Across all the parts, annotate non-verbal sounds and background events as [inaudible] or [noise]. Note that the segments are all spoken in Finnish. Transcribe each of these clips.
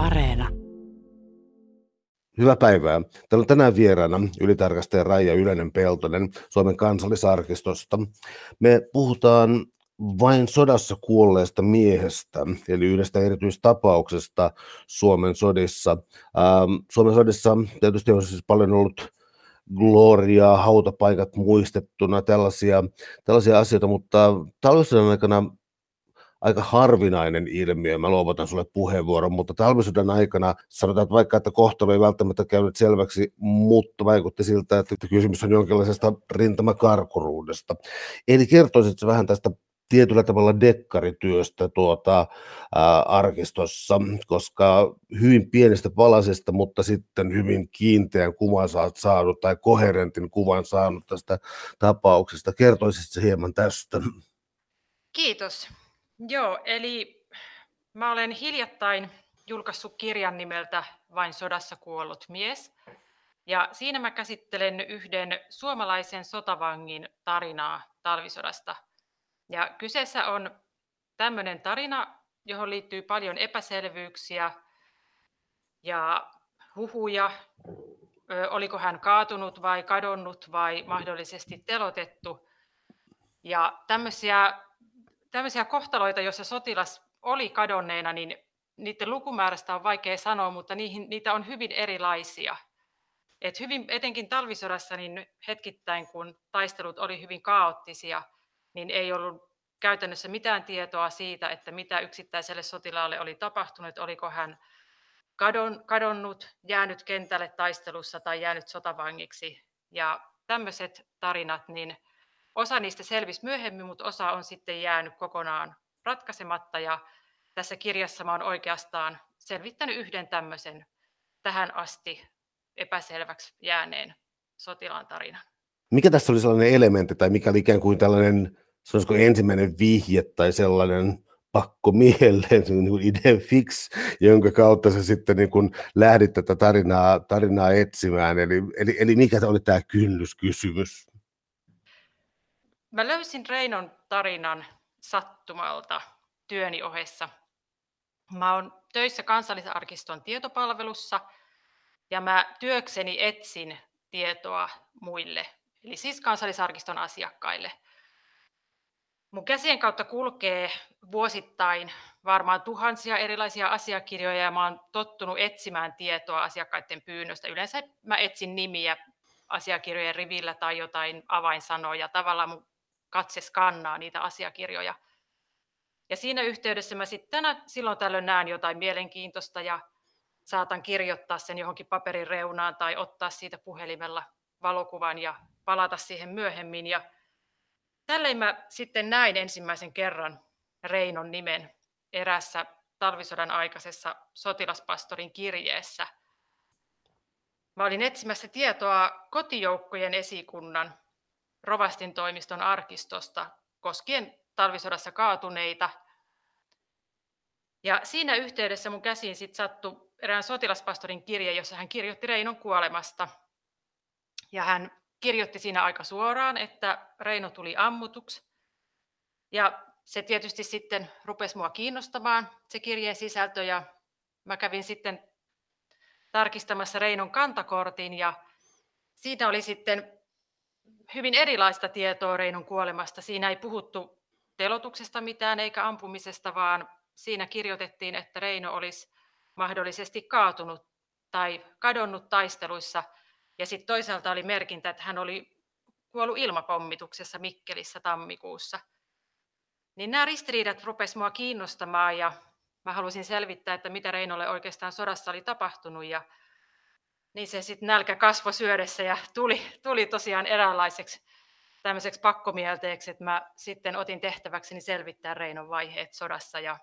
Areena. Hyvää päivää. Täällä on tänään vieraana ylitarkastaja Raija Ylenen Peltonen Suomen kansallisarkistosta. Me puhutaan vain sodassa kuolleesta miehestä, eli yhdestä erityistapauksesta Suomen sodissa. Ähm, Suomen sodissa tietysti on siis paljon ollut gloriaa, hautapaikat muistettuna, tällaisia, tällaisia asioita, mutta talvisodan aikana aika harvinainen ilmiö. Mä luovutan sulle puheenvuoron, mutta talvisodan aikana sanotaan että vaikka, että kohtalo ei välttämättä käynyt selväksi, mutta vaikutti siltä, että kysymys on jonkinlaisesta rintamakarkuruudesta. Eli kertoisitko vähän tästä tietyllä tavalla dekkarityöstä tuota, ää, arkistossa, koska hyvin pienestä palasesta, mutta sitten hyvin kiinteän kuvan saat saanut tai koherentin kuvan saanut tästä tapauksesta. Kertoisitko hieman tästä? Kiitos. Joo, eli mä olen hiljattain julkaissut kirjan nimeltä Vain sodassa kuollut mies. Ja siinä mä käsittelen yhden suomalaisen sotavangin tarinaa talvisodasta. Ja kyseessä on tämmöinen tarina, johon liittyy paljon epäselvyyksiä ja huhuja. Oliko hän kaatunut vai kadonnut vai mahdollisesti telotettu. Ja tämmöisiä tämmöisiä kohtaloita, joissa sotilas oli kadonneena, niin niiden lukumäärästä on vaikea sanoa, mutta niihin, niitä on hyvin erilaisia. Et hyvin, etenkin talvisodassa niin hetkittäin, kun taistelut oli hyvin kaoottisia, niin ei ollut käytännössä mitään tietoa siitä, että mitä yksittäiselle sotilaalle oli tapahtunut, oliko hän kadon, kadonnut, jäänyt kentälle taistelussa tai jäänyt sotavangiksi. Ja tämmöiset tarinat, niin Osa niistä selvisi myöhemmin, mutta osa on sitten jäänyt kokonaan ratkaisematta ja tässä kirjassa mä oon oikeastaan selvittänyt yhden tämmöisen tähän asti epäselväksi jääneen sotilaan tarinan. Mikä tässä oli sellainen elementti tai mikä oli ikään kuin tällainen sanoisiko ensimmäinen vihje tai sellainen pakko mieleen, [laughs] niin idea fix, jonka kautta sä sitten niin kuin lähdit tätä tarinaa, tarinaa etsimään. Eli, eli, eli mikä oli tämä kynnyskysymys? Mä löysin Reinon tarinan sattumalta työni ohessa. Mä oon töissä kansallisarkiston tietopalvelussa ja mä työkseni etsin tietoa muille, eli siis kansallisarkiston asiakkaille. Mun käsien kautta kulkee vuosittain varmaan tuhansia erilaisia asiakirjoja ja mä oon tottunut etsimään tietoa asiakkaiden pyynnöstä. Yleensä mä etsin nimiä asiakirjojen rivillä tai jotain avainsanoja. Tavallaan mun katse skannaa niitä asiakirjoja. Ja siinä yhteydessä mä sitten tänä, silloin tällöin näen jotain mielenkiintoista ja saatan kirjoittaa sen johonkin paperin reunaan tai ottaa siitä puhelimella valokuvan ja palata siihen myöhemmin. Ja tälleen mä sitten näin ensimmäisen kerran Reinon nimen erässä talvisodan aikaisessa sotilaspastorin kirjeessä. Mä olin etsimässä tietoa kotijoukkojen esikunnan rovastin toimiston arkistosta koskien talvisodassa kaatuneita. Ja siinä yhteydessä mun käsiin sit sattui erään sotilaspastorin kirje, jossa hän kirjoitti Reinon kuolemasta. Ja hän kirjoitti siinä aika suoraan, että Reino tuli ammutuksi. Ja se tietysti sitten rupesi mua kiinnostamaan, se kirjeen sisältö, ja mä kävin sitten tarkistamassa Reinon kantakortin, ja siinä oli sitten hyvin erilaista tietoa Reinon kuolemasta. Siinä ei puhuttu telotuksesta mitään eikä ampumisesta, vaan siinä kirjoitettiin, että Reino olisi mahdollisesti kaatunut tai kadonnut taisteluissa. Ja sitten toisaalta oli merkintä, että hän oli kuollut ilmapommituksessa Mikkelissä tammikuussa. Niin nämä ristiriidat rupesivat minua kiinnostamaan ja mä halusin selvittää, että mitä Reinolle oikeastaan sodassa oli tapahtunut. Ja niin se sitten nälkä kasvoi syödessä ja tuli, tuli tosiaan eräänlaiseksi tämmöiseksi pakkomielteeksi, että mä sitten otin tehtäväkseni selvittää Reinon vaiheet sodassa ja,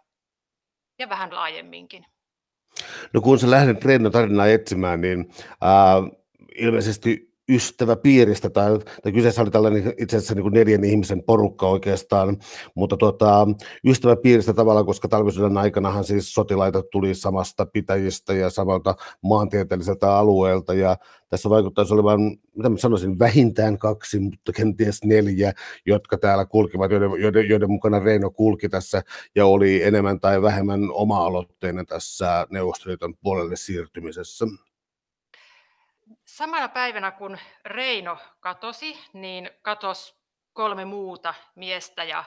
ja vähän laajemminkin. No kun sä lähdet Reinon tarinaa etsimään, niin ää, ilmeisesti ystäväpiiristä, tai, tai kyseessä oli tällainen itse asiassa niin kuin neljän ihmisen porukka oikeastaan, mutta tota, ystäväpiiristä tavallaan, koska talvisodan aikanahan siis sotilaita tuli samasta pitäjistä ja samalta maantieteelliseltä alueelta, ja tässä vaikuttaisi olevan, mitä mä sanoisin, vähintään kaksi, mutta kenties neljä, jotka täällä kulkivat, joiden, joiden, joiden mukana Reino kulki tässä, ja oli enemmän tai vähemmän oma-aloitteinen tässä Neuvostoliiton puolelle siirtymisessä. Samana päivänä kun Reino katosi, niin katosi kolme muuta miestä ja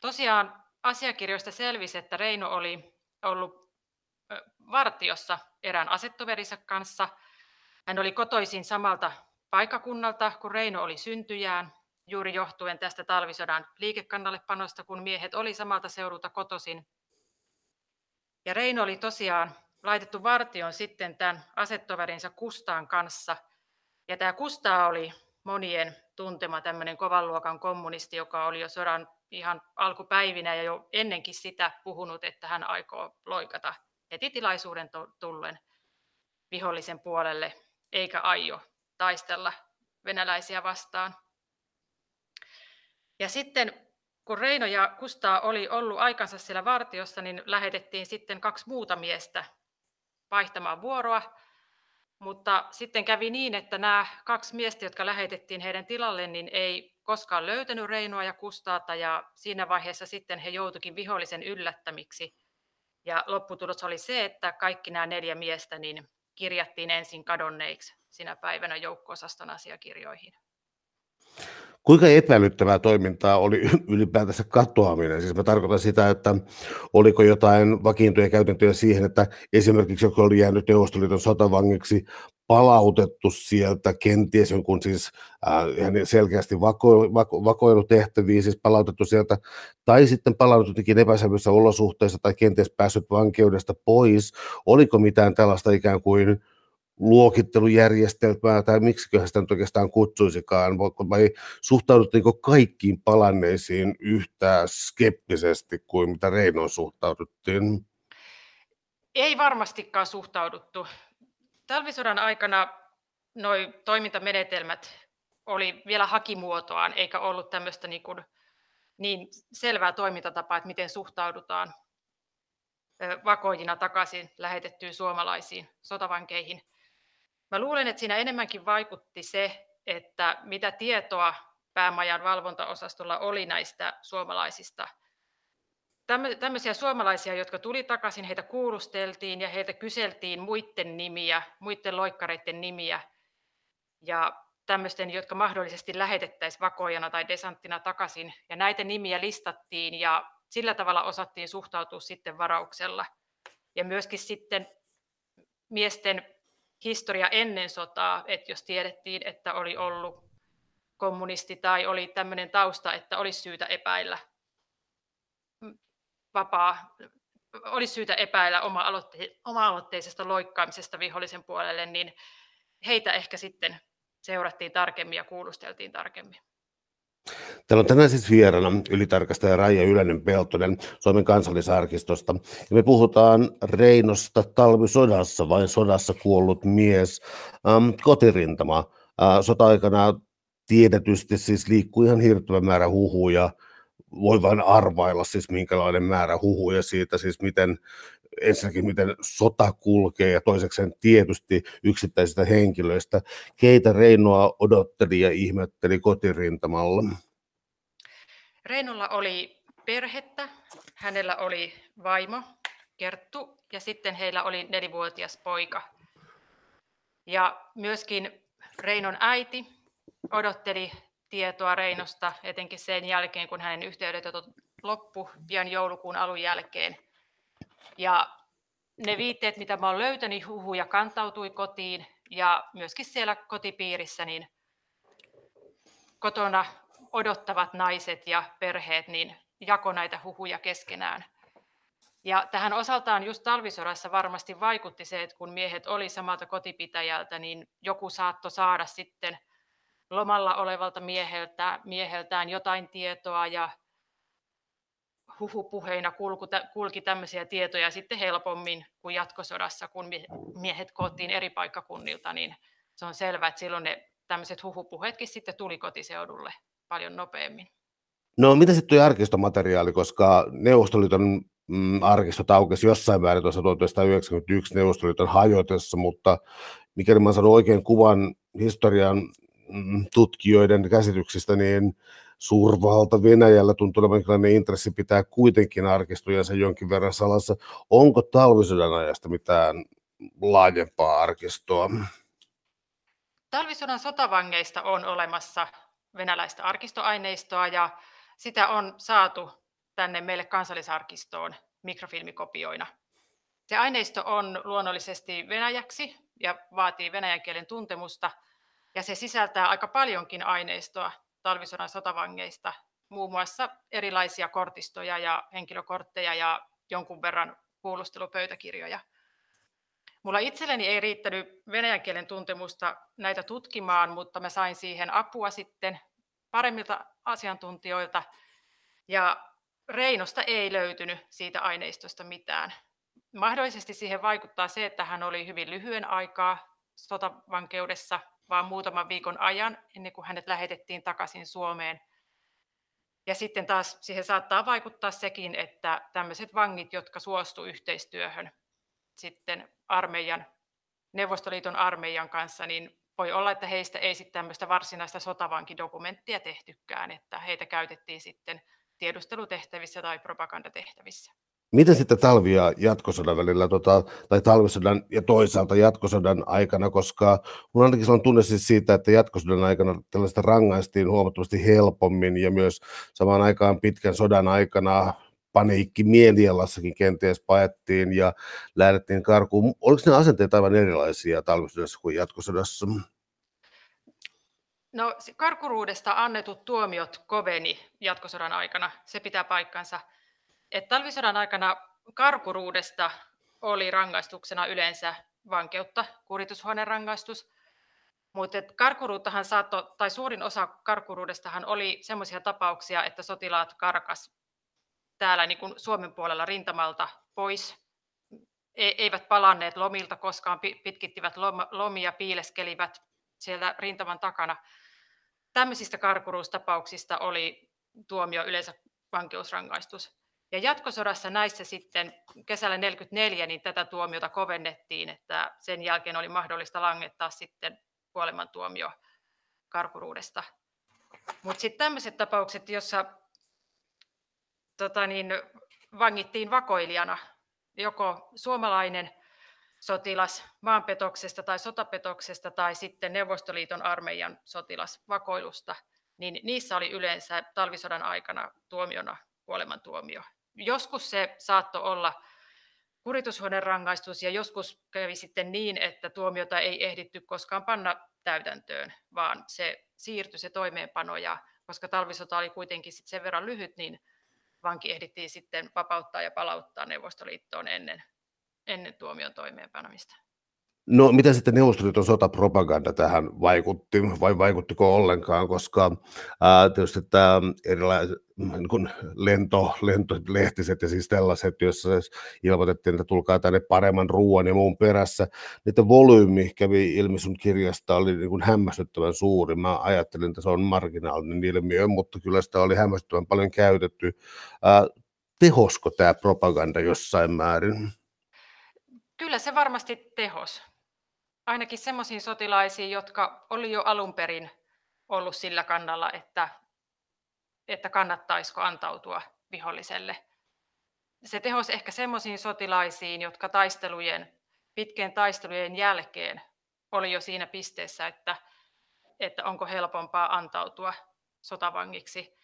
tosiaan asiakirjoista selvisi, että Reino oli ollut vartiossa erään asettoverinsa kanssa. Hän oli kotoisin samalta paikakunnalta, kun Reino oli syntyjään, juuri johtuen tästä talvisodan liikekannallepanosta, kun miehet oli samalta seudulta kotoisin. Ja Reino oli tosiaan laitettu vartioon sitten tämän asettoverinsa Kustaan kanssa. Ja tämä Kustaa oli monien tuntema tämmöinen kovan luokan kommunisti, joka oli jo sodan ihan alkupäivinä ja jo ennenkin sitä puhunut, että hän aikoo loikata heti tilaisuuden tullen vihollisen puolelle, eikä aio taistella venäläisiä vastaan. Ja sitten kun Reino ja Kustaa oli ollut aikansa siellä vartiossa, niin lähetettiin sitten kaksi muuta miestä vaihtamaan vuoroa. Mutta sitten kävi niin, että nämä kaksi miestä, jotka lähetettiin heidän tilalle, niin ei koskaan löytänyt Reinoa ja Kustaata ja siinä vaiheessa sitten he joutuikin vihollisen yllättämiksi. Ja lopputulos oli se, että kaikki nämä neljä miestä niin kirjattiin ensin kadonneiksi sinä päivänä joukko-osaston asiakirjoihin. Kuinka epäilyttävää toimintaa oli [laughs] ylipäätänsä katoaminen? Siis mä tarkoitan sitä, että oliko jotain vakiintuja käytäntöjä siihen, että esimerkiksi joku oli jäänyt Neuvostoliiton sotavangiksi, palautettu sieltä kenties jonkun siis äh, selkeästi vako, vako, vakoilutehtäviin, siis palautettu sieltä, tai sitten palautettu jotenkin epäselvissä olosuhteissa tai kenties päässyt vankeudesta pois. Oliko mitään tällaista ikään kuin luokittelujärjestelmää, tai miksi sitä nyt oikeastaan kutsuisikaan, vai suhtauduttiinko kaikkiin palanneisiin yhtä skeptisesti kuin mitä Reinoon suhtauduttiin? Ei varmastikaan suhtauduttu. Talvisodan aikana nuo toimintamenetelmät oli vielä hakimuotoaan, eikä ollut tämmöistä niin, kuin, niin selvää toimintatapaa, että miten suhtaudutaan vakoijina takaisin lähetettyyn suomalaisiin sotavankeihin – Mä luulen, että siinä enemmänkin vaikutti se, että mitä tietoa päämajan valvontaosastolla oli näistä suomalaisista. Tämmöisiä suomalaisia, jotka tuli takaisin, heitä kuulusteltiin ja heiltä kyseltiin muiden nimiä, muiden loikkareiden nimiä. Ja tämmöisten, jotka mahdollisesti lähetettäisiin vakojana tai desanttina takaisin. Ja näitä nimiä listattiin ja sillä tavalla osattiin suhtautua sitten varauksella. Ja myöskin sitten miesten historia ennen sotaa, että jos tiedettiin, että oli ollut kommunisti tai oli tämmöinen tausta, että olisi syytä epäillä vapaa, olisi syytä epäillä oma-aloitte- oma-aloitteisesta loikkaamisesta vihollisen puolelle, niin heitä ehkä sitten seurattiin tarkemmin ja kuulusteltiin tarkemmin. Täällä on tänään siis vieraana ylitarkastaja Raija Ylänen Peltonen Suomen kansallisarkistosta. Ja me puhutaan Reinosta talvisodassa, vai sodassa kuollut mies, ähm, kotirintama. Äh, sota-aikana tiedetysti siis liikkuu ihan hirttävä määrä huhuja, voi vain arvailla siis minkälainen määrä huhuja siitä, siis miten ensinnäkin miten sota kulkee ja toisekseen tietysti yksittäisistä henkilöistä. Keitä Reinoa odotteli ja ihmetteli kotirintamalla? Reinolla oli perhettä, hänellä oli vaimo, Kerttu, ja sitten heillä oli nelivuotias poika. Ja myöskin Reinon äiti odotteli tietoa Reinosta, etenkin sen jälkeen, kun hänen yhteydenotto loppu pian joulukuun alun jälkeen. Ja ne viitteet, mitä mä olen löytänyt, huhuja kantautui kotiin ja myöskin siellä kotipiirissä, niin kotona odottavat naiset ja perheet niin jako näitä huhuja keskenään. Ja tähän osaltaan just talvisodassa varmasti vaikutti se, että kun miehet oli samalta kotipitäjältä, niin joku saattoi saada sitten lomalla olevalta mieheltä, mieheltään jotain tietoa ja huhupuheina kulki tämmöisiä tietoja sitten helpommin kuin jatkosodassa, kun miehet koottiin eri paikkakunnilta, niin se on selvää, että silloin ne tämmöiset huhupuheetkin sitten tuli kotiseudulle paljon nopeammin. No mitä sitten tuo arkistomateriaali, koska Neuvostoliiton mm, arkistot aukesi jossain määrin tuossa 1991 Neuvostoliiton hajotessa, mutta mikäli mä sanon oikein kuvan historian mm, tutkijoiden käsityksistä, niin suurvalta Venäjällä tuntuu olevan intressi pitää kuitenkin arkistojansa jonkin verran salassa. Onko talvisodan ajasta mitään laajempaa arkistoa? Talvisodan sotavangeista on olemassa venäläistä arkistoaineistoa ja sitä on saatu tänne meille kansallisarkistoon mikrofilmikopioina. Se aineisto on luonnollisesti venäjäksi ja vaatii venäjän kielen tuntemusta ja se sisältää aika paljonkin aineistoa talvisodan sotavangeista, muun muassa erilaisia kortistoja ja henkilökortteja ja jonkun verran kuulustelupöytäkirjoja. Mulla itselleni ei riittänyt venäjän kielen tuntemusta näitä tutkimaan, mutta mä sain siihen apua sitten paremmilta asiantuntijoilta. Ja Reinosta ei löytynyt siitä aineistosta mitään. Mahdollisesti siihen vaikuttaa se, että hän oli hyvin lyhyen aikaa sotavankeudessa, vaan muutaman viikon ajan ennen kuin hänet lähetettiin takaisin Suomeen. Ja sitten taas siihen saattaa vaikuttaa sekin, että tämmöiset vangit, jotka suostu yhteistyöhön sitten armeijan, Neuvostoliiton armeijan kanssa, niin voi olla, että heistä ei sitten tämmöistä varsinaista sotavankidokumenttia tehtykään, että heitä käytettiin sitten tiedustelutehtävissä tai propagandatehtävissä. Miten sitten talvi- ja jatkosodan välillä, tota, tai talvisodan ja toisaalta jatkosodan aikana, koska minulla ainakin sellainen tunne siis siitä, että jatkosodan aikana tällaista rangaistiin huomattavasti helpommin ja myös samaan aikaan pitkän sodan aikana paniikki mielialassakin kenties paettiin ja lähdettiin karkuun. Oliko ne asenteet aivan erilaisia talvisodassa kuin jatkosodassa? No karkuruudesta annetut tuomiot koveni jatkosodan aikana, se pitää paikkansa. Et talvisodan aikana karkuruudesta oli rangaistuksena yleensä vankeutta, kuritushuoneen rangaistus, mutta karkuruuttahan saattoi, tai suurin osa karkuruudestahan oli sellaisia tapauksia, että sotilaat karkas täällä niin kuin Suomen puolella rintamalta pois. E, eivät palanneet lomilta koskaan, pitkittivät lomia, piileskelivät siellä rintaman takana. Tämmöisistä karkuruustapauksista oli tuomio yleensä vankeusrangaistus. Ja jatkosodassa näissä sitten kesällä 44 niin tätä tuomiota kovennettiin, että sen jälkeen oli mahdollista langettaa sitten kuolemantuomio karkuruudesta. Mutta sitten tämmöiset tapaukset, jossa tota niin, vangittiin vakoilijana joko suomalainen sotilas maanpetoksesta tai sotapetoksesta tai sitten Neuvostoliiton armeijan sotilas vakoilusta, niin niissä oli yleensä talvisodan aikana tuomiona kuolemantuomio. Joskus se saattoi olla kuritushuoneen rangaistus ja joskus kävi sitten niin, että tuomiota ei ehditty koskaan panna täytäntöön, vaan se siirtyi se toimeenpano ja koska talvisota oli kuitenkin sit sen verran lyhyt, niin vanki ehdittiin sitten vapauttaa ja palauttaa Neuvostoliittoon ennen, ennen tuomion toimeenpanomista. No mitä sitten Neuvostoliiton sotapropaganda tähän vaikutti, vai vaikuttiko ollenkaan, koska ää, tietysti tämä erilaiset niin lento, lentolehtiset ja siis tällaiset, joissa ilmoitettiin, että tulkaa tänne paremman ruoan ja muun perässä, niiden volyymi kävi ilmi sun kirjasta oli niin kuin hämmästyttävän suuri. Mä ajattelin, että se on marginaalinen ilmiö, mutta kyllä sitä oli hämmästyttävän paljon käytetty. Ää, tehosko tämä propaganda jossain määrin? Kyllä se varmasti tehos ainakin semmoisiin sotilaisiin, jotka oli jo alun perin ollut sillä kannalla, että, että kannattaisiko antautua viholliselle. Se tehosi ehkä semmoisiin sotilaisiin, jotka taistelujen, pitkien taistelujen jälkeen oli jo siinä pisteessä, että, että onko helpompaa antautua sotavangiksi.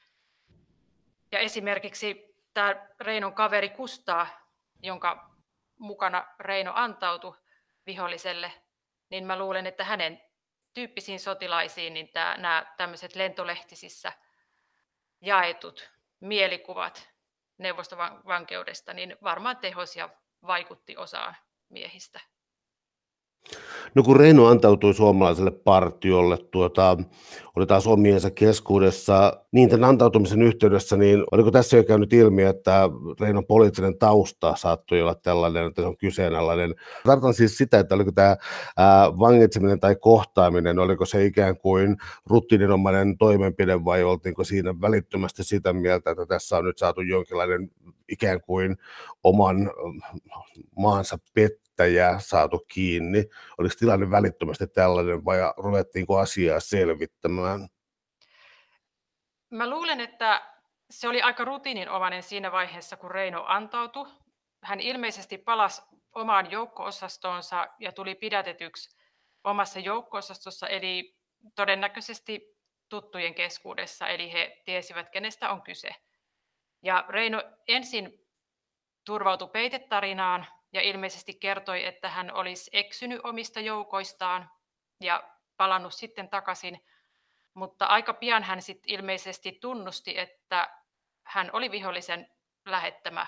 Ja esimerkiksi tämä Reinon kaveri Kustaa, jonka mukana Reino antautui viholliselle, niin mä luulen, että hänen tyyppisiin sotilaisiin niin tämä, nämä tämmöiset lentolehtisissä jaetut mielikuvat neuvostovankeudesta niin varmaan tehosia vaikutti osaan miehistä. No kun Reino antautui suomalaiselle partiolle, tuota, oli taas omiensa keskuudessa, niin tämän antautumisen yhteydessä, niin oliko tässä jo käynyt ilmi, että Reinon poliittinen tausta saattoi olla tällainen, että se on kyseenalainen. Tartan siis sitä, että oliko tämä ää, vangitseminen tai kohtaaminen, oliko se ikään kuin rutiininomainen toimenpide vai oltiinko siinä välittömästi sitä mieltä, että tässä on nyt saatu jonkinlainen ikään kuin oman maansa pet yrittäjää saatu kiinni? Oliko tilanne välittömästi tällainen vai ruvettiinko asiaa selvittämään? Mä luulen, että se oli aika rutiininomainen siinä vaiheessa, kun Reino antautui. Hän ilmeisesti palasi omaan joukko-osastoonsa ja tuli pidätetyksi omassa joukko-osastossa, eli todennäköisesti tuttujen keskuudessa, eli he tiesivät, kenestä on kyse. Ja Reino ensin turvautui peitetarinaan, ja ilmeisesti kertoi, että hän olisi eksynyt omista joukoistaan ja palannut sitten takaisin. Mutta aika pian hän sitten ilmeisesti tunnusti, että hän oli vihollisen lähettämä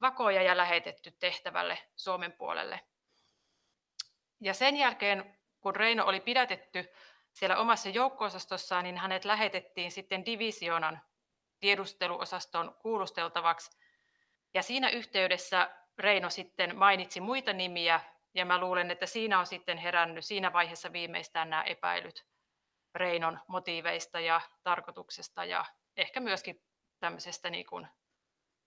vakoja ja lähetetty tehtävälle Suomen puolelle. Ja sen jälkeen, kun Reino oli pidätetty siellä omassa joukko-osastossaan, niin hänet lähetettiin sitten divisionan tiedusteluosaston kuulusteltavaksi. Ja siinä yhteydessä Reino sitten mainitsi muita nimiä, ja mä luulen, että siinä on sitten herännyt siinä vaiheessa viimeistään nämä epäilyt Reinon motiiveista ja tarkoituksesta ja ehkä myöskin tämmöisestä niin kuin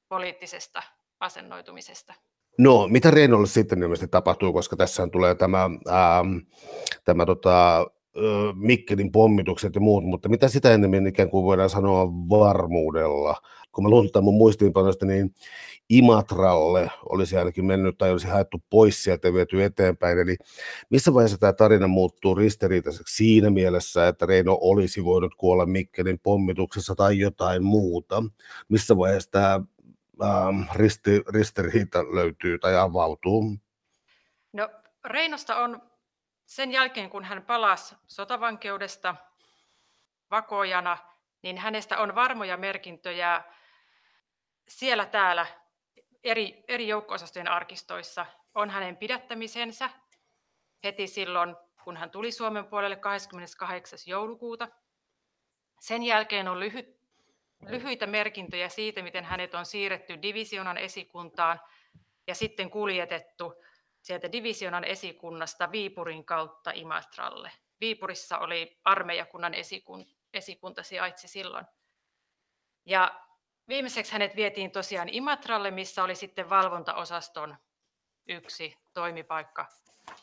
poliittisesta asennoitumisesta. No, mitä Reinolle sitten ilmeisesti tapahtuu, koska tässä tulee tämä, ää, tämä tota, Mikkelin pommitukset ja muut, mutta mitä sitä enemmän ikään kuin voidaan sanoa varmuudella. Kun mä luin mun muistiinpanosta, niin Imatralle olisi ainakin mennyt tai olisi haettu pois sieltä ja viety eteenpäin. Eli missä vaiheessa tämä tarina muuttuu ristiriitaiseksi siinä mielessä, että Reino olisi voinut kuolla Mikkelin pommituksessa tai jotain muuta? Missä vaiheessa tämä ähm, risti, ristiriita löytyy tai avautuu? No Reinosta on sen jälkeen, kun hän palasi sotavankeudesta vakojana, niin hänestä on varmoja merkintöjä siellä täällä eri, eri joukko-osastojen arkistoissa. On hänen pidättämisensä heti silloin, kun hän tuli Suomen puolelle 28. joulukuuta. Sen jälkeen on lyhyt, lyhyitä merkintöjä siitä, miten hänet on siirretty divisionan esikuntaan ja sitten kuljetettu sieltä divisionan esikunnasta Viipurin kautta Imatralle. Viipurissa oli armeijakunnan esikun, esikunta sijaitsi silloin. Ja viimeiseksi hänet vietiin tosiaan Imatralle, missä oli sitten valvontaosaston yksi toimipaikka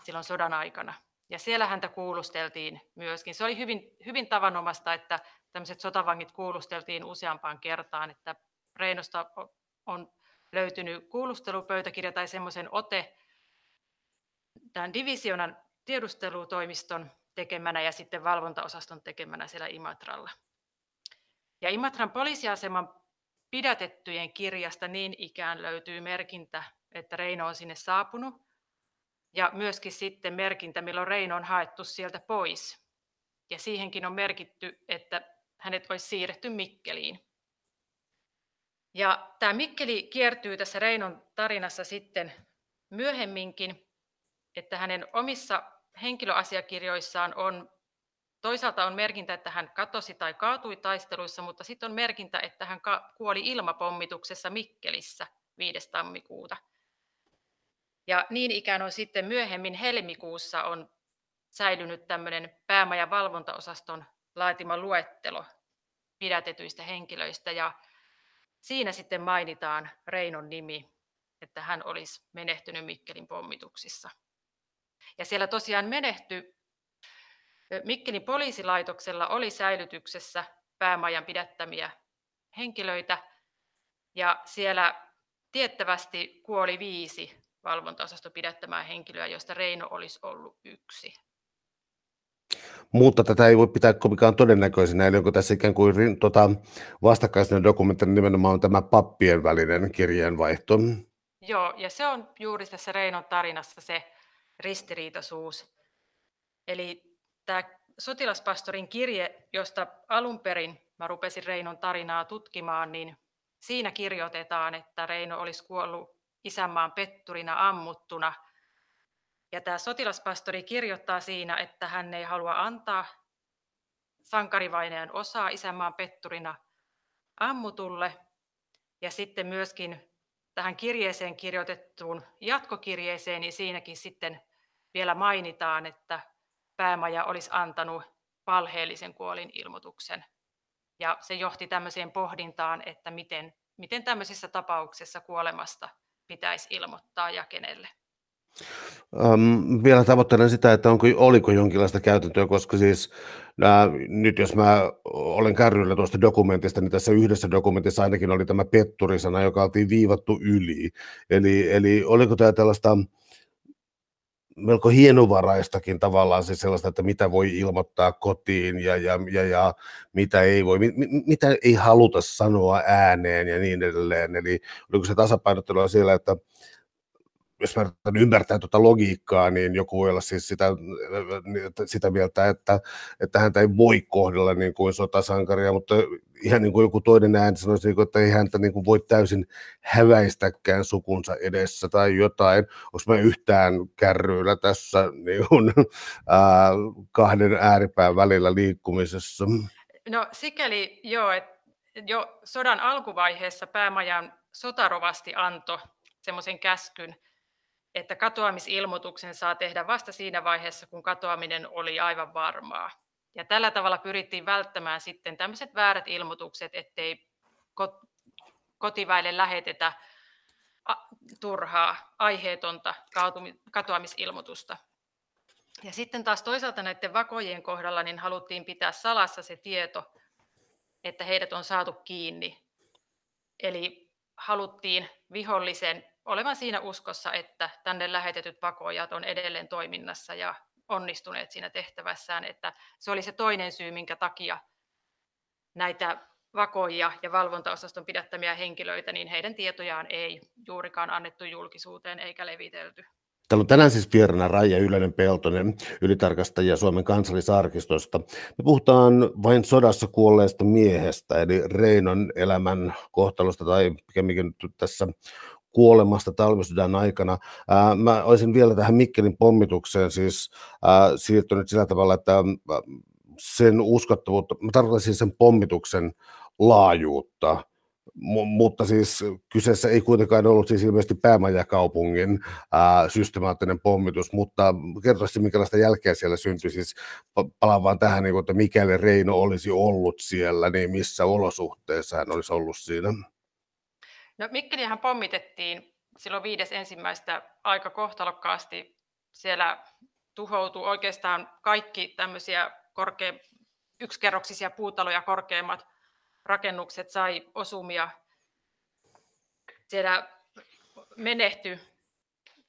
silloin sodan aikana. Ja siellä häntä kuulusteltiin myöskin. Se oli hyvin, hyvin tavanomasta, että tämmöiset sotavangit kuulusteltiin useampaan kertaan, että Reinosta on löytynyt kuulustelupöytäkirja tai semmoisen ote, tämän divisionan tiedustelutoimiston tekemänä ja sitten valvontaosaston tekemänä siellä Imatralla. Ja Imatran poliisiaseman pidätettyjen kirjasta niin ikään löytyy merkintä, että Reino on sinne saapunut. Ja myöskin sitten merkintä, milloin Reino on haettu sieltä pois. Ja siihenkin on merkitty, että hänet olisi siirretty Mikkeliin. Ja tämä Mikkeli kiertyy tässä Reinon tarinassa sitten myöhemminkin että hänen omissa henkilöasiakirjoissaan on toisaalta on merkintä, että hän katosi tai kaatui taisteluissa, mutta sitten on merkintä, että hän kuoli ilmapommituksessa Mikkelissä 5. tammikuuta. Ja niin ikään on sitten myöhemmin helmikuussa on säilynyt tämmöinen päämajan valvontaosaston laatima luettelo pidätetyistä henkilöistä ja siinä sitten mainitaan Reinon nimi, että hän olisi menehtynyt Mikkelin pommituksissa. Ja siellä tosiaan menehty Mikkelin poliisilaitoksella oli säilytyksessä päämajan pidättämiä henkilöitä ja siellä tiettävästi kuoli viisi valvontaosasto pidättämään henkilöä, joista Reino olisi ollut yksi. Mutta tätä ei voi pitää kovinkaan todennäköisenä, eli onko tässä ikään kuin tota, vastakkaisena dokumenttina nimenomaan tämä pappien välinen kirjeenvaihto? Joo, ja se on juuri tässä Reinon tarinassa se, ristiriitaisuus. Eli tämä sotilaspastorin kirje, josta alun perin mä rupesin Reinon tarinaa tutkimaan, niin siinä kirjoitetaan, että Reino olisi kuollut isänmaan petturina ammuttuna. Ja tämä sotilaspastori kirjoittaa siinä, että hän ei halua antaa sankarivainajan osaa isänmaan petturina ammutulle. Ja sitten myöskin tähän kirjeeseen kirjoitettuun jatkokirjeeseen, niin siinäkin sitten vielä mainitaan, että päämaja olisi antanut valheellisen kuolin ilmoituksen. Ja se johti tämmöiseen pohdintaan, että miten, miten tämmöisessä tapauksessa kuolemasta pitäisi ilmoittaa ja kenelle. Um, vielä tavoittelen sitä, että onko, oliko jonkinlaista käytäntöä, koska siis nää, nyt jos mä olen kärryillä tuosta dokumentista, niin tässä yhdessä dokumentissa ainakin oli tämä petturisana, joka oltiin viivattu yli. Eli, eli oliko tämä tällaista melko hienovaraistakin tavallaan siis sellaista, että mitä voi ilmoittaa kotiin ja, ja, ja, ja mitä ei voi, mit, mitä ei haluta sanoa ääneen ja niin edelleen. Eli oliko se tasapainottelu siellä, että jos mä ymmärtää tuota logiikkaa, niin joku voi olla siis sitä, sitä mieltä, että, että häntä ei voi kohdella niin kuin sotasankaria, mutta ihan niin kuin joku toinen ääni sanoisi, niin että ei häntä niin kuin voi täysin häväistäkään sukunsa edessä tai jotain. Onko mä yhtään kärryillä tässä niin kuin, [laughs] ää, kahden ääripään välillä liikkumisessa? No sikäli joo, että jo sodan alkuvaiheessa päämajan sotarovasti antoi semmoisen käskyn, että katoamisilmoituksen saa tehdä vasta siinä vaiheessa, kun katoaminen oli aivan varmaa. Ja tällä tavalla pyrittiin välttämään sitten tämmöiset väärät ilmoitukset, ettei kotiväille lähetetä turhaa, aiheetonta katoamisilmoitusta. Ja sitten taas toisaalta näiden vakojen kohdalla niin haluttiin pitää salassa se tieto, että heidät on saatu kiinni. Eli haluttiin vihollisen olevan siinä uskossa, että tänne lähetetyt pakojat on edelleen toiminnassa ja onnistuneet siinä tehtävässään, että se oli se toinen syy, minkä takia näitä vakoja ja valvontaosaston pidättämiä henkilöitä, niin heidän tietojaan ei juurikaan annettu julkisuuteen eikä levitelty. Täällä on tänään siis vieraana Raija Ylänen Peltonen, ylitarkastaja Suomen kansallisarkistosta. Me puhutaan vain sodassa kuolleesta miehestä, eli Reinon elämän kohtalosta, tai pikemminkin tässä kuolemasta talvisodan aikana. Ää, mä olisin vielä tähän Mikkelin pommitukseen siis ää, siirtynyt sillä tavalla, että sen uskottavuutta, mä tarkoitan siis sen pommituksen laajuutta, M- mutta siis kyseessä ei kuitenkaan ollut siis ilmeisesti päämajakaupungin ää, systemaattinen pommitus, mutta kertoisi minkälaista jälkeä siellä syntyi, siis palaan vaan tähän, niin kuin, että mikäli Reino olisi ollut siellä, niin missä olosuhteissa hän olisi ollut siinä. No Mikkeliähän pommitettiin silloin viides ensimmäistä aika kohtalokkaasti. Siellä tuhoutui oikeastaan kaikki tämmöisiä korkea, yksikerroksisia puutaloja korkeimmat rakennukset sai osumia. Siellä menehtyi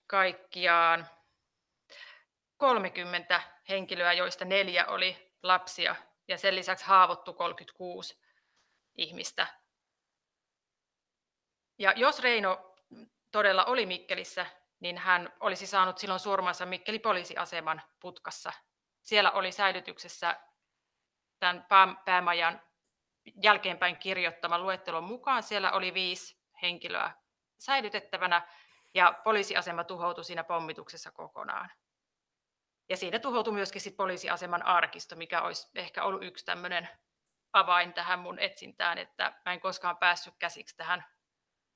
kaikkiaan 30 henkilöä, joista neljä oli lapsia ja sen lisäksi haavoittu 36 ihmistä. Ja jos Reino todella oli Mikkelissä, niin hän olisi saanut silloin surmansa Mikkeli poliisiaseman putkassa. Siellä oli säilytyksessä tämän päämajan jälkeenpäin kirjoittaman luettelon mukaan siellä oli viisi henkilöä säilytettävänä ja poliisiasema tuhoutui siinä pommituksessa kokonaan. Ja siinä tuhoutui myöskin sit poliisiaseman arkisto, mikä olisi ehkä ollut yksi tämmöinen avain tähän mun etsintään, että mä en koskaan päässyt käsiksi tähän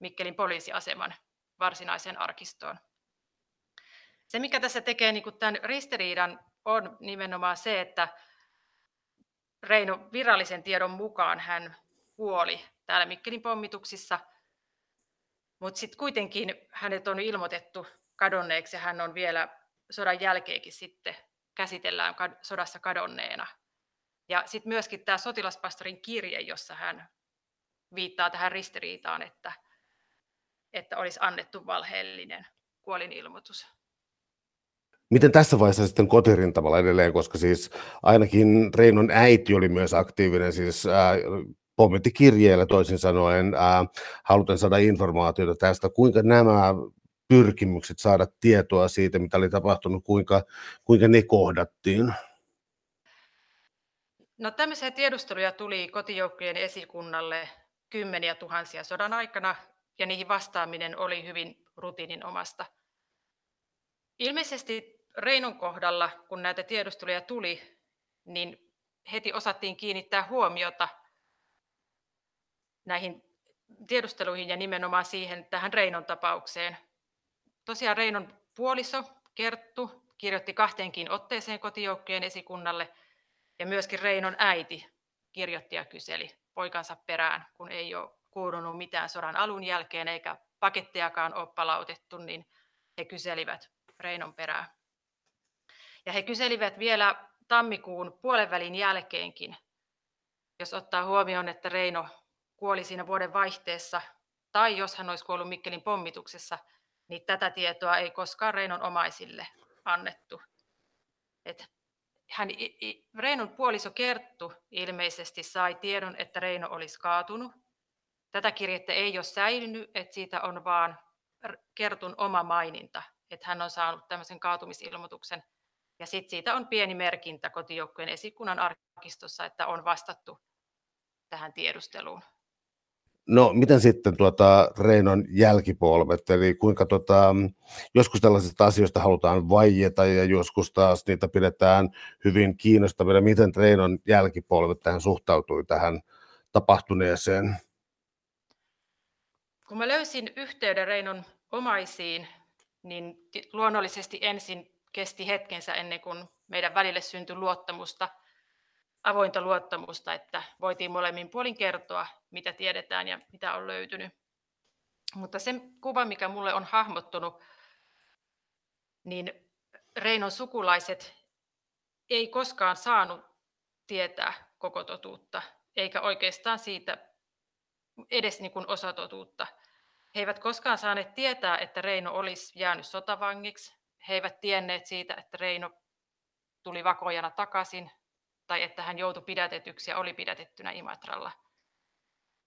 Mikkelin poliisiaseman varsinaiseen arkistoon. Se, mikä tässä tekee niin kuin tämän ristiriidan, on nimenomaan se, että Reino virallisen tiedon mukaan hän kuoli täällä Mikkelin pommituksissa, mutta sitten kuitenkin hänet on ilmoitettu kadonneeksi ja hän on vielä sodan jälkeenkin sitten käsitellään sodassa kadonneena. Ja sitten myöskin tämä sotilaspastorin kirje, jossa hän viittaa tähän ristiriitaan, että että olisi annettu valheellinen kuolinilmoitus. Miten tässä vaiheessa sitten kotirintamalla edelleen, koska siis ainakin Reinon äiti oli myös aktiivinen, siis ää, pommitti kirjeellä toisin sanoen, ää, haluten saada informaatiota tästä, kuinka nämä pyrkimykset saada tietoa siitä, mitä oli tapahtunut, kuinka, kuinka ne kohdattiin? No tämmöisiä tiedusteluja tuli kotijoukkojen esikunnalle kymmeniä tuhansia sodan aikana ja niihin vastaaminen oli hyvin rutiininomasta. Ilmeisesti Reinon kohdalla, kun näitä tiedusteluja tuli, niin heti osattiin kiinnittää huomiota näihin tiedusteluihin ja nimenomaan siihen tähän Reinon tapaukseen. Tosiaan Reinon puoliso Kerttu kirjoitti kahteenkin otteeseen kotijoukkojen esikunnalle ja myöskin Reinon äiti kirjoitti ja kyseli poikansa perään, kun ei ole kuulunut mitään sodan alun jälkeen eikä pakettejakaan ole palautettu, niin he kyselivät Reinon perää. Ja he kyselivät vielä tammikuun puolenvälin jälkeenkin, jos ottaa huomioon, että Reino kuoli siinä vuoden vaihteessa, tai jos hän olisi kuollut Mikkelin pommituksessa, niin tätä tietoa ei koskaan Reinon omaisille annettu. Et hän, Reinon puoliso Kerttu ilmeisesti sai tiedon, että Reino olisi kaatunut. Tätä kirjettä ei ole säilynyt, että siitä on vaan Kertun oma maininta, että hän on saanut tämmöisen kaatumisilmoituksen. Ja sitten siitä on pieni merkintä kotijoukkojen esikunnan arkistossa, että on vastattu tähän tiedusteluun. No miten sitten tuota Reinon jälkipolvet, eli kuinka tuota, joskus tällaisista asioista halutaan vaieta ja joskus taas niitä pidetään hyvin kiinnostavina. Miten Reinon jälkipolvet tähän suhtautui tähän tapahtuneeseen? Kun mä löysin yhteyden Reinon omaisiin, niin luonnollisesti ensin kesti hetkensä ennen kuin meidän välille syntyi luottamusta – avointa luottamusta, että voitiin molemmin puolin kertoa, mitä tiedetään ja mitä on löytynyt. Mutta se kuva, mikä mulle on hahmottunut, niin Reinon sukulaiset ei koskaan saanut tietää koko totuutta, eikä oikeastaan siitä edes niin kuin osatotuutta. He eivät koskaan saaneet tietää, että Reino olisi jäänyt sotavangiksi. He eivät tienneet siitä, että Reino tuli vakojana takaisin tai että hän joutui pidätetyksi ja oli pidätettynä Imatralla.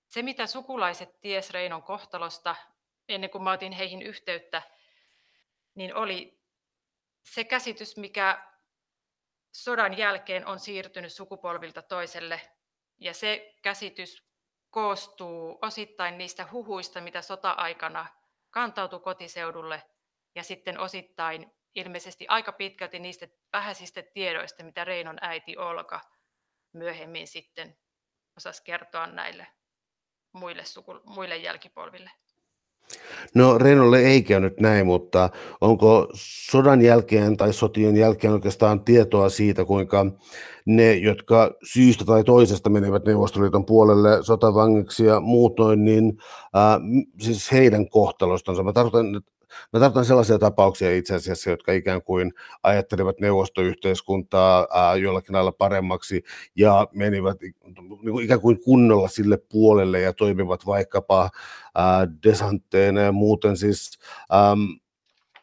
Se, mitä sukulaiset ties Reinon kohtalosta ennen kuin mä otin heihin yhteyttä, niin oli se käsitys, mikä sodan jälkeen on siirtynyt sukupolvilta toiselle. Ja se käsitys koostuu osittain niistä huhuista, mitä sota-aikana kantautui kotiseudulle, ja sitten osittain ilmeisesti aika pitkälti niistä vähäisistä tiedoista, mitä Reinon äiti Olka myöhemmin sitten osasi kertoa näille muille, suku, muille jälkipolville. No Reinolle ei käynyt näin, mutta onko sodan jälkeen tai sotien jälkeen oikeastaan tietoa siitä, kuinka ne, jotka syystä tai toisesta menivät Neuvostoliiton puolelle sotavangiksi ja muutoin, niin äh, siis heidän kohtalostansa, mä tarkoitan Mä tarkoitan sellaisia tapauksia itse asiassa, jotka ikään kuin ajattelivat neuvostoyhteiskuntaa ää, jollakin lailla paremmaksi ja menivät niin kuin ikään kuin kunnolla sille puolelle ja toimivat vaikkapa ää, desantteina ja muuten siis... Äm,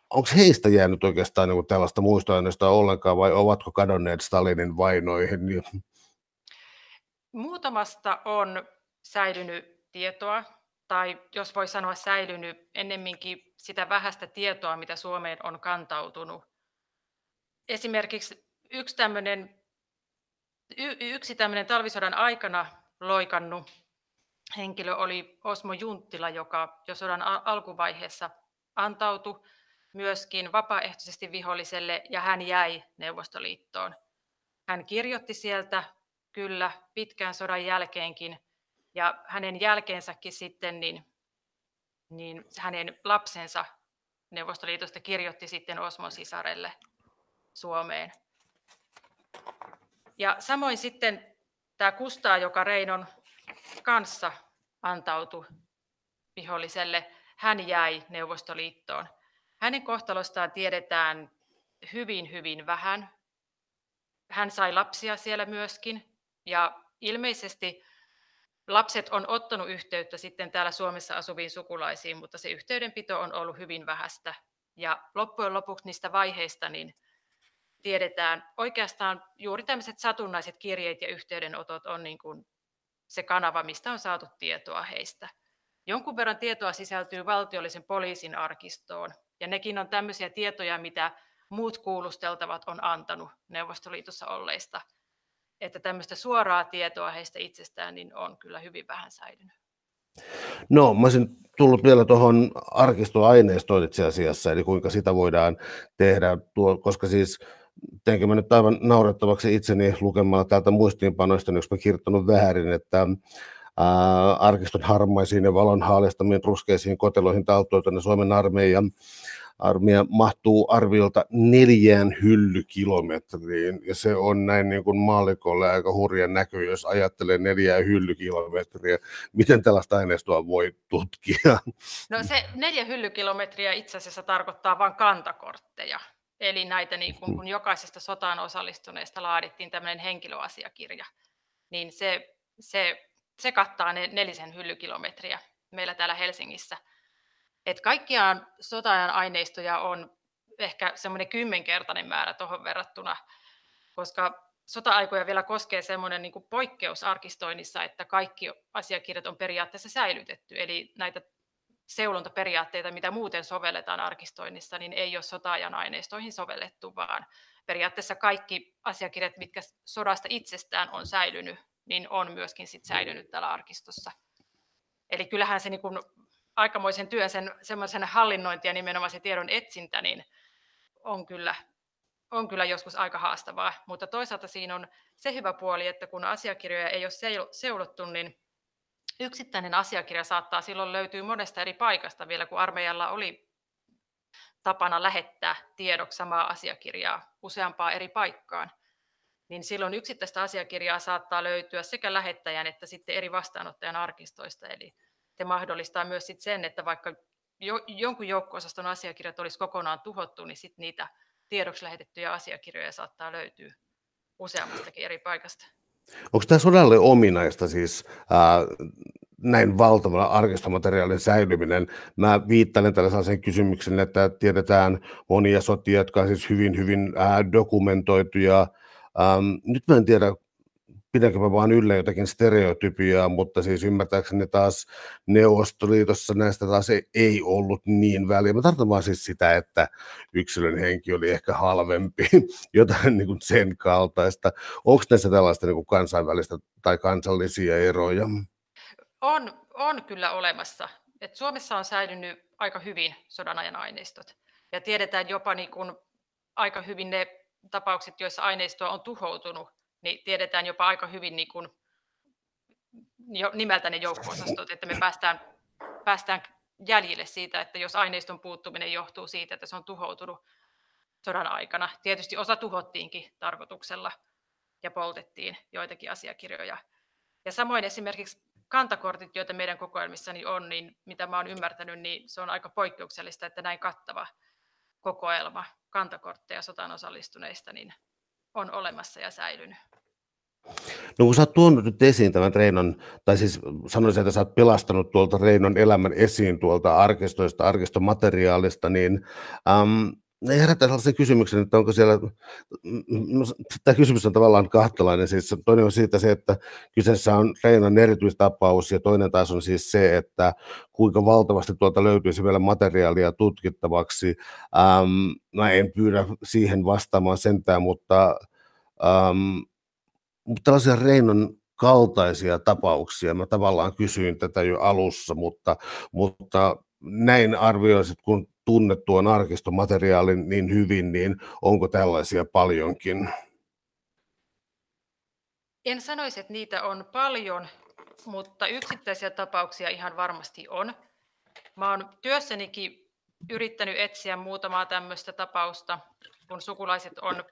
Onko heistä jäänyt oikeastaan niin tällaista muistoaineista ollenkaan vai ovatko kadonneet Stalinin vainoihin? Muutamasta on säilynyt tietoa, tai jos voi sanoa säilynyt ennemminkin sitä vähäistä tietoa, mitä Suomeen on kantautunut. Esimerkiksi yksi tämmöinen, yksi tämmöinen talvisodan aikana loikannut henkilö oli Osmo Junttila, joka jo sodan alkuvaiheessa antautui myöskin vapaaehtoisesti viholliselle ja hän jäi Neuvostoliittoon. Hän kirjoitti sieltä kyllä pitkään sodan jälkeenkin ja hänen jälkeensäkin sitten niin niin hänen lapsensa Neuvostoliitosta kirjoitti sitten Osmon sisarelle Suomeen. Ja samoin sitten tämä Kustaa, joka Reinon kanssa antautui viholliselle, hän jäi Neuvostoliittoon. Hänen kohtalostaan tiedetään hyvin, hyvin vähän. Hän sai lapsia siellä myöskin ja ilmeisesti Lapset on ottanut yhteyttä sitten täällä Suomessa asuviin sukulaisiin, mutta se yhteydenpito on ollut hyvin vähäistä. Ja loppujen lopuksi niistä vaiheista niin tiedetään oikeastaan juuri tämmöiset satunnaiset kirjeet ja yhteydenotot on niin kuin se kanava, mistä on saatu tietoa heistä. Jonkun verran tietoa sisältyy valtiollisen poliisin arkistoon, ja nekin on tämmöisiä tietoja, mitä muut kuulusteltavat on antanut Neuvostoliitossa olleista että tämmöistä suoraa tietoa heistä itsestään niin on kyllä hyvin vähän säilynyt. No, mä olisin tullut vielä tuohon arkistoaineistoon itse asiassa, eli kuinka sitä voidaan tehdä, tuo, koska siis teenkö mä nyt aivan naurettavaksi itseni lukemalla täältä muistiinpanoista, niin jos mä kirjoittanut väärin, että ää, arkiston harmaisiin ja valon haalistamiin ruskeisiin koteloihin taltuutuna Suomen armeijan armeija mahtuu arviolta neljään hyllykilometriin, ja se on näin niin kuin maalikolle aika hurja näky, jos ajattelee neljää hyllykilometriä. Miten tällaista aineistoa voi tutkia? No se neljä hyllykilometriä itse asiassa tarkoittaa vain kantakortteja. Eli näitä, niin kun, kun jokaisesta sotaan osallistuneesta laadittiin tämmöinen henkilöasiakirja, niin se, se, se kattaa ne nelisen hyllykilometriä meillä täällä Helsingissä – et kaikkiaan sotaajan aineistoja on ehkä semmoinen kymmenkertainen määrä tuohon verrattuna, koska sota-aikoja vielä koskee semmoinen niin poikkeus arkistoinnissa, että kaikki asiakirjat on periaatteessa säilytetty, eli näitä seulontaperiaatteita, mitä muuten sovelletaan arkistoinnissa, niin ei ole sotaajan aineistoihin sovellettu, vaan periaatteessa kaikki asiakirjat, mitkä sodasta itsestään on säilynyt, niin on myöskin sit säilynyt täällä arkistossa. Eli kyllähän se niin aikamoisen työn, sen semmoisen hallinnointi ja nimenomaan se tiedon etsintä, niin on kyllä, on kyllä joskus aika haastavaa. Mutta toisaalta siinä on se hyvä puoli, että kun asiakirjoja ei ole seulottu, niin yksittäinen asiakirja saattaa silloin löytyä monesta eri paikasta vielä, kun armeijalla oli tapana lähettää tiedoksi samaa asiakirjaa useampaa eri paikkaan. Niin silloin yksittäistä asiakirjaa saattaa löytyä sekä lähettäjän että sitten eri vastaanottajan arkistoista. Eli se mahdollistaa myös sit sen, että vaikka jo, jonkun joukko-osaston asiakirjat olisi kokonaan tuhottu, niin sit niitä tiedoksi lähetettyjä asiakirjoja saattaa löytyä useammastakin eri paikasta. Onko tämä sodalle ominaista siis ää, näin valtavalla arkistomateriaalin säilyminen? Mä viittelen tällaisen kysymyksen, että tiedetään monia sotia, jotka on siis hyvin, hyvin ää, dokumentoituja. Ähm, nyt mä en tiedä, pidänkö mä vaan yllä jotakin stereotypiaa, mutta siis ymmärtääkseni taas Neuvostoliitossa näistä taas ei, ei ollut niin väliä. Mä tarkoitan vaan siis sitä, että yksilön henki oli ehkä halvempi, [laughs] jotain niin kuin sen kaltaista. Onko näissä tällaista niin kuin kansainvälistä tai kansallisia eroja? On, on kyllä olemassa. Et Suomessa on säilynyt aika hyvin sodan ajan aineistot. Ja tiedetään jopa niin kuin aika hyvin ne tapaukset, joissa aineistoa on tuhoutunut niin tiedetään jopa aika hyvin niin kuin, jo nimeltä ne joukko-osastot, että me päästään, päästään jäljille siitä, että jos aineiston puuttuminen johtuu siitä, että se on tuhoutunut sodan aikana. Tietysti osa tuhottiinkin tarkoituksella ja poltettiin joitakin asiakirjoja. Ja samoin esimerkiksi kantakortit, joita meidän kokoelmissani on, niin mitä mä oon ymmärtänyt, niin se on aika poikkeuksellista, että näin kattava kokoelma kantakortteja sotaan osallistuneista niin on olemassa ja säilynyt. No kun sä oot tuonut nyt esiin tämän Reinon, tai siis sanoisin, että sä oot pelastanut tuolta Reinon elämän esiin tuolta arkistoista, arkistomateriaalista, niin äm, ne herättää sellaisen kysymyksen, että onko siellä, no, tämä kysymys on tavallaan kahtalainen, siis toinen on siitä se, että kyseessä on Reinon erityistapaus, ja toinen taas on siis se, että kuinka valtavasti tuolta löytyisi vielä materiaalia tutkittavaksi. Ähm, mä en pyydä siihen vastaamaan sentään, mutta ähm, tällaisia Reinon kaltaisia tapauksia, mä tavallaan kysyin tätä jo alussa, mutta, mutta näin arvioisit, kun tunnet tuon arkistomateriaalin niin hyvin, niin onko tällaisia paljonkin? En sanoisi, että niitä on paljon, mutta yksittäisiä tapauksia ihan varmasti on. Mä oon työssänikin yrittänyt etsiä muutamaa tämmöistä tapausta, kun sukulaiset on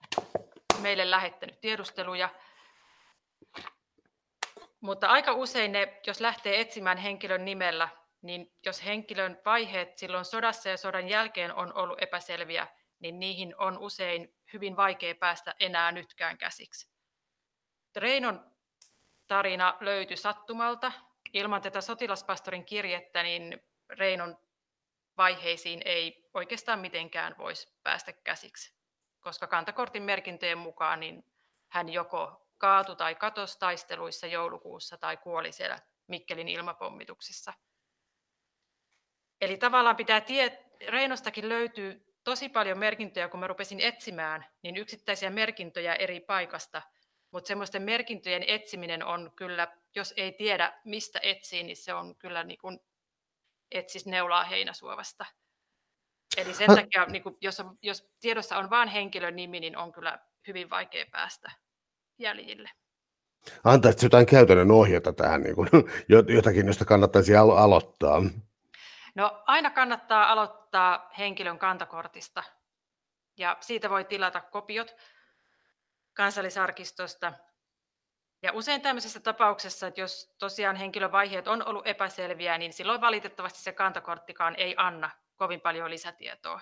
meille lähettänyt tiedusteluja – mutta aika usein ne, jos lähtee etsimään henkilön nimellä, niin jos henkilön vaiheet silloin sodassa ja sodan jälkeen on ollut epäselviä, niin niihin on usein hyvin vaikea päästä enää nytkään käsiksi. Reinon tarina löytyi sattumalta. Ilman tätä sotilaspastorin kirjettä, niin Reinon vaiheisiin ei oikeastaan mitenkään voisi päästä käsiksi, koska kantakortin merkintöjen mukaan niin hän joko kaatu tai katosi taisteluissa joulukuussa tai kuoli siellä Mikkelin ilmapommituksissa. Eli tavallaan pitää tietää, Reinostakin löytyy tosi paljon merkintöjä, kun mä rupesin etsimään, niin yksittäisiä merkintöjä eri paikasta, Mutta semmoisten merkintöjen etsiminen on kyllä, jos ei tiedä mistä etsii, niin se on kyllä niin kuin etsis neulaa heinäsuovasta. Eli sen takia, niin kuin, jos, on, jos tiedossa on vain henkilön nimi, niin on kyllä hyvin vaikea päästä jäljille. Antaisitko jotain käytännön ohjetta tähän, [laughs] niin kuin, jotakin, josta kannattaisi alo- aloittaa? No aina kannattaa aloittaa henkilön kantakortista ja siitä voi tilata kopiot kansallisarkistosta. Ja usein tämmöisessä tapauksessa, että jos tosiaan henkilövaiheet on ollut epäselviä, niin silloin valitettavasti se kantakorttikaan ei anna kovin paljon lisätietoa.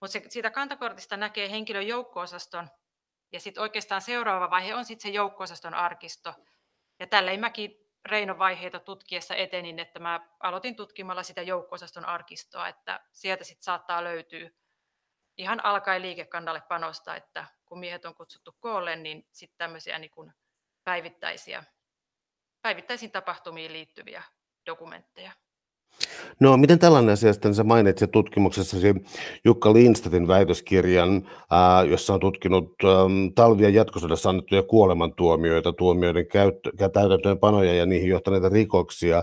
Mutta siitä kantakortista näkee henkilön joukkoosaston ja sitten oikeastaan seuraava vaihe on sitten se joukkoosaston arkisto. Ja tällöin mäkin Reinon vaiheita tutkiessa etenin, että mä aloitin tutkimalla sitä joukkoosaston arkistoa, että sieltä sitten saattaa löytyä ihan alkaen liikekannalle panosta, että kun miehet on kutsuttu koolle, niin sitten tämmöisiä niin päivittäisiä, päivittäisiin tapahtumiin liittyviä dokumentteja. No miten tällainen asia, sitten sä mainitsit tutkimuksessasi Jukka Lindstedtin väitöskirjan, ää, jossa on tutkinut äm, talvia jatkosodassa annettuja kuolemantuomioita, tuomioiden käyttö, täytäntöönpanoja ja niihin johtaneita rikoksia.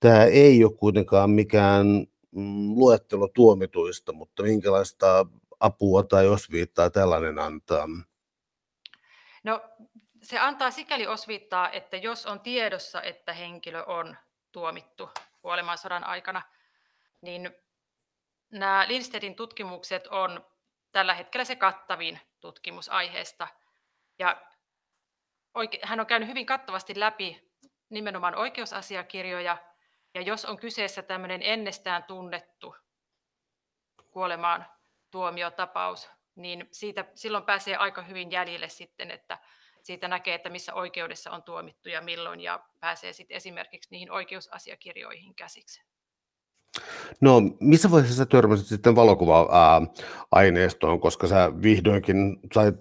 Tämä ei ole kuitenkaan mikään mm, luettelo tuomituista, mutta minkälaista apua tai osviittaa tällainen antaa? No se antaa sikäli osviittaa, että jos on tiedossa, että henkilö on tuomittu kuolemaan sodan aikana, niin nämä Lindstedin tutkimukset on tällä hetkellä se kattavin tutkimus aiheesta. Ja hän on käynyt hyvin kattavasti läpi nimenomaan oikeusasiakirjoja, ja jos on kyseessä tämmöinen ennestään tunnettu kuolemaan tuomiotapaus, niin siitä silloin pääsee aika hyvin jäljille sitten, että siitä näkee, että missä oikeudessa on tuomittu ja milloin, ja pääsee sitten esimerkiksi niihin oikeusasiakirjoihin käsiksi. No, missä vaiheessa sä törmäsit sitten valokuva-aineistoon, koska sä vihdoinkin sait,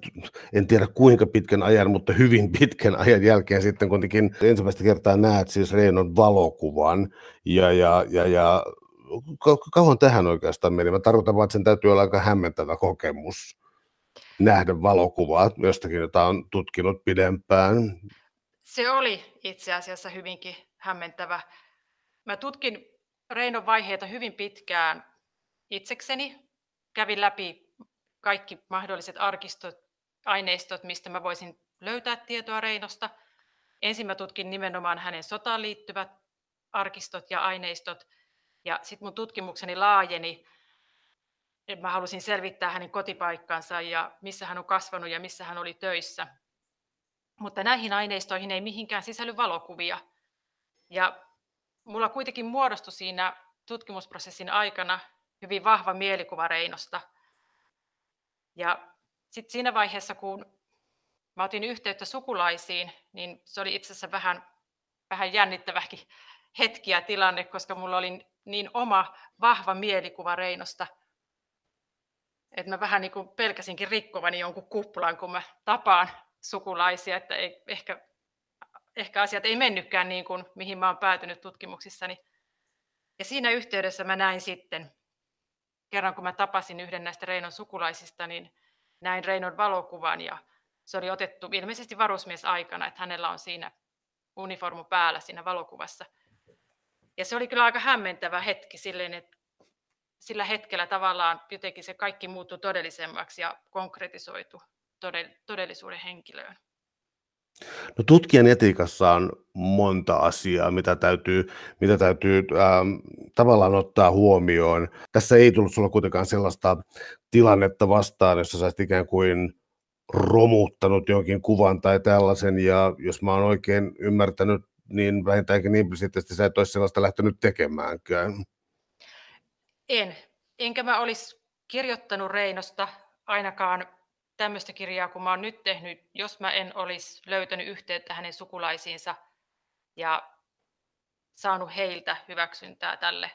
en tiedä kuinka pitkän ajan, mutta hyvin pitkän ajan jälkeen sitten kuitenkin ensimmäistä kertaa näet siis Reinon valokuvan, ja, ja, ja, ja kauan tähän oikeastaan meni? Mä tarkoitan vaan, että sen täytyy olla aika hämmentävä kokemus nähdä valokuvaa jostakin, jota on tutkinut pidempään. Se oli itse asiassa hyvinkin hämmentävä. Mä tutkin Reinon vaiheita hyvin pitkään itsekseni. Kävin läpi kaikki mahdolliset arkistot, aineistot, mistä mä voisin löytää tietoa Reinosta. Ensin mä tutkin nimenomaan hänen sotaan liittyvät arkistot ja aineistot. Ja sitten mun tutkimukseni laajeni. Mä halusin selvittää hänen kotipaikkansa ja missä hän on kasvanut ja missä hän oli töissä. Mutta näihin aineistoihin ei mihinkään sisälly valokuvia. Ja mulla kuitenkin muodostui siinä tutkimusprosessin aikana hyvin vahva mielikuva Reinosta. Ja sitten siinä vaiheessa, kun mä otin yhteyttä sukulaisiin, niin se oli itse asiassa vähän, vähän jännittäväkin hetki ja tilanne, koska mulla oli niin oma vahva mielikuva Reinosta, että mä vähän niin kuin pelkäsinkin rikkovani jonkun kuplan, kun mä tapaan sukulaisia, että ei, ehkä ehkä asiat ei mennytkään niin kuin mihin mä oon päätynyt tutkimuksissani. Ja siinä yhteydessä mä näin sitten, kerran kun mä tapasin yhden näistä Reinon sukulaisista, niin näin Reinon valokuvan ja se oli otettu ilmeisesti varusmiesaikana, että hänellä on siinä uniformu päällä siinä valokuvassa. Ja se oli kyllä aika hämmentävä hetki silleen, että sillä hetkellä tavallaan jotenkin se kaikki muuttui todellisemmaksi ja konkretisoitu todellisuuden henkilöön. No tutkijan etiikassa on monta asiaa, mitä täytyy, mitä täytyy ähm, tavallaan ottaa huomioon. Tässä ei tullut sulla kuitenkaan sellaista tilannetta vastaan, jossa sä ikään kuin romuttanut jonkin kuvan tai tällaisen, ja jos mä oon oikein ymmärtänyt, niin vähintäänkin implisiittisesti sä et olisi sellaista lähtenyt tekemäänkään. En. Enkä mä olisi kirjoittanut Reinosta ainakaan tämmöistä kirjaa kun mä oon nyt tehnyt, jos mä en olisi löytänyt yhteyttä hänen sukulaisiinsa ja saanut heiltä hyväksyntää tälle,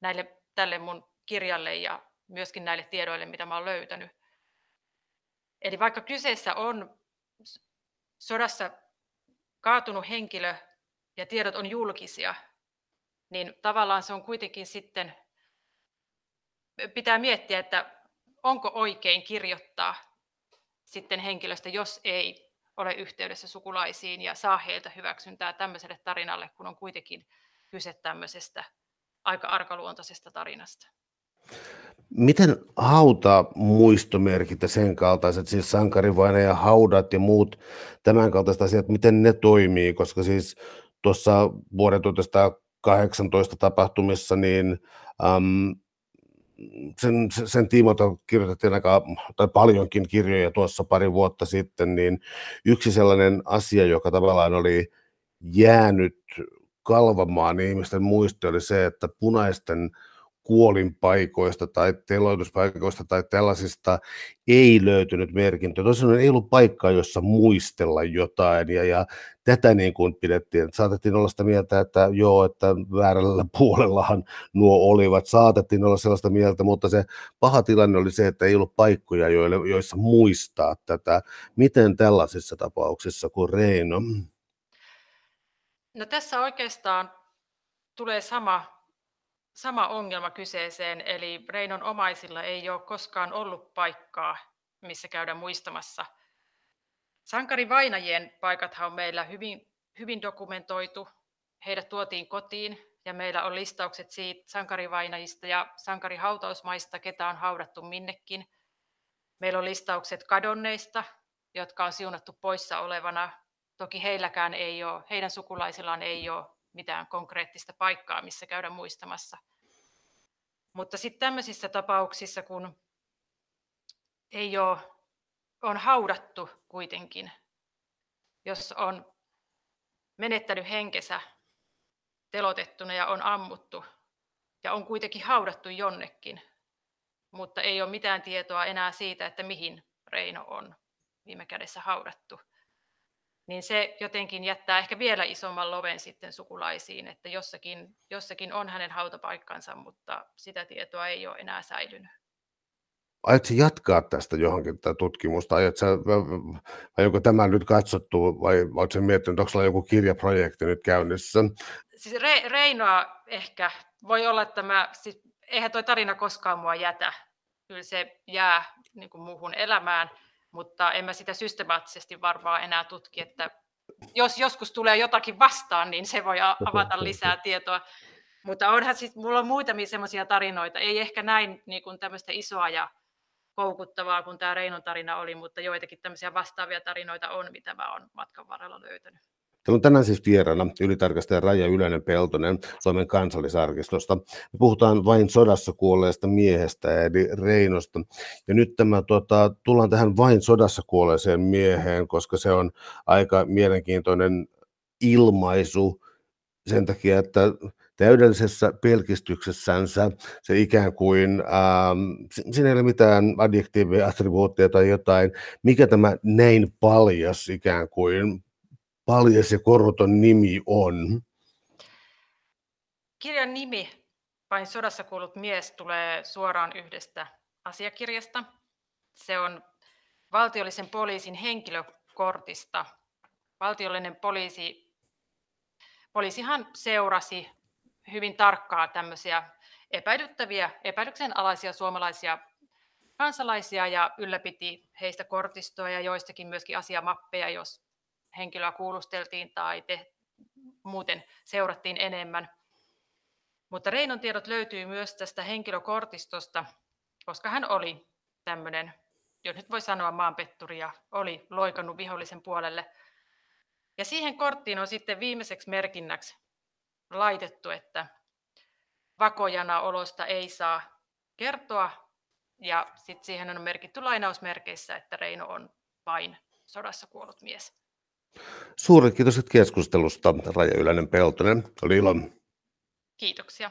näille, tälle mun kirjalle ja myöskin näille tiedoille, mitä mä oon löytänyt. Eli vaikka kyseessä on sodassa kaatunut henkilö ja tiedot on julkisia, niin tavallaan se on kuitenkin sitten, pitää miettiä, että onko oikein kirjoittaa sitten henkilöstä, jos ei ole yhteydessä sukulaisiin ja saa heiltä hyväksyntää tämmöiselle tarinalle, kun on kuitenkin kyse tämmöisestä aika arkaluontoisesta tarinasta. Miten hauta muistomerkit ja sen kaltaiset, siis sankarivainaja haudat ja muut tämän kaltaiset asiat, miten ne toimii, koska siis tuossa vuoden 1918 tapahtumissa, niin äm, sen, sen tiimoilta kirjoitettiin aika tai paljonkin kirjoja tuossa pari vuotta sitten, niin yksi sellainen asia, joka tavallaan oli jäänyt kalvamaan ihmisten muisti, oli se, että punaisten kuolinpaikoista tai teloituspaikoista tai tällaisista ei löytynyt merkintöä. Tosin ei ollut paikkaa, jossa muistella jotain ja, ja tätä niin kuin pidettiin. Saatettiin olla sitä mieltä, että joo, että väärällä [laughs] puolellahan nuo olivat. Saatettiin olla sellaista mieltä, mutta se paha tilanne oli se, että ei ollut paikkoja, joille, joissa muistaa tätä. Miten tällaisissa tapauksissa kuin Reino? No tässä oikeastaan tulee sama sama ongelma kyseeseen, eli Reinon omaisilla ei ole koskaan ollut paikkaa, missä käydä muistamassa. Sankari Vainajien paikathan on meillä hyvin, hyvin dokumentoitu. Heidät tuotiin kotiin ja meillä on listaukset siitä sankarivainajista ja sankarihautausmaista, ketä on haudattu minnekin. Meillä on listaukset kadonneista, jotka on siunattu poissa olevana. Toki heilläkään ei ole, heidän sukulaisillaan ei ole mitään konkreettista paikkaa, missä käydä muistamassa. Mutta sitten tämmöisissä tapauksissa, kun ei ole, on haudattu kuitenkin, jos on menettänyt henkensä telotettuna ja on ammuttu ja on kuitenkin haudattu jonnekin, mutta ei ole mitään tietoa enää siitä, että mihin Reino on viime kädessä haudattu niin se jotenkin jättää ehkä vielä isomman loven sitten sukulaisiin, että jossakin, jossakin on hänen hautapaikkansa, mutta sitä tietoa ei ole enää säilynyt. Aiotko jatkaa tästä johonkin tätä tutkimusta? Aiotko, vai onko tämä nyt katsottu vai oletko miettinyt, onko sulla joku kirjaprojekti nyt käynnissä? Siis Re, Reinoa ehkä. Voi olla, että mä, siis, eihän toi tarina koskaan mua jätä. Kyllä se jää niin kuin muuhun elämään mutta en mä sitä systemaattisesti varmaan enää tutki, että jos joskus tulee jotakin vastaan, niin se voi avata lisää [laughs] tietoa. Mutta onhan siis, mulla on muutamia semmoisia tarinoita, ei ehkä näin niin kuin tämmöistä isoa ja koukuttavaa kuin tämä Reinon tarina oli, mutta joitakin tämmöisiä vastaavia tarinoita on, mitä mä oon matkan varrella löytänyt. Täällä on tänään siis vieraana ylitarkastaja Raija Ylänen Peltonen Suomen kansallisarkistosta. Me puhutaan vain sodassa kuolleesta miehestä eli Reinosta. Ja nyt tämä, tuota, tullaan tähän vain sodassa kuolleeseen mieheen, koska se on aika mielenkiintoinen ilmaisu sen takia, että täydellisessä pelkistyksessänsä se ikään kuin, ähm, siinä ei ole mitään adjektiiveja, attribuutteja tai jotain, mikä tämä näin paljas ikään kuin paljas ja koroton nimi on? Kirjan nimi, Vain sodassa kuollut mies, tulee suoraan yhdestä asiakirjasta. Se on valtiollisen poliisin henkilökortista. Valtiollinen poliisi, poliisihan seurasi hyvin tarkkaa tämmöisiä epäilyttäviä, epäilyksen alaisia suomalaisia kansalaisia ja ylläpiti heistä kortistoa ja joistakin myöskin asiamappeja, jos henkilöä kuulusteltiin tai te, muuten seurattiin enemmän. Mutta Reinon tiedot löytyy myös tästä henkilökortistosta, koska hän oli tämmöinen, jos nyt voi sanoa maanpetturi ja oli loikannut vihollisen puolelle. Ja siihen korttiin on sitten viimeiseksi merkinnäksi laitettu, että vakojana olosta ei saa kertoa. Ja sitten siihen on merkitty lainausmerkeissä, että Reino on vain sodassa kuollut mies. Suuret kiitos keskustelusta, Raja Ylänen Peltonen. Oli ilo. Kiitoksia.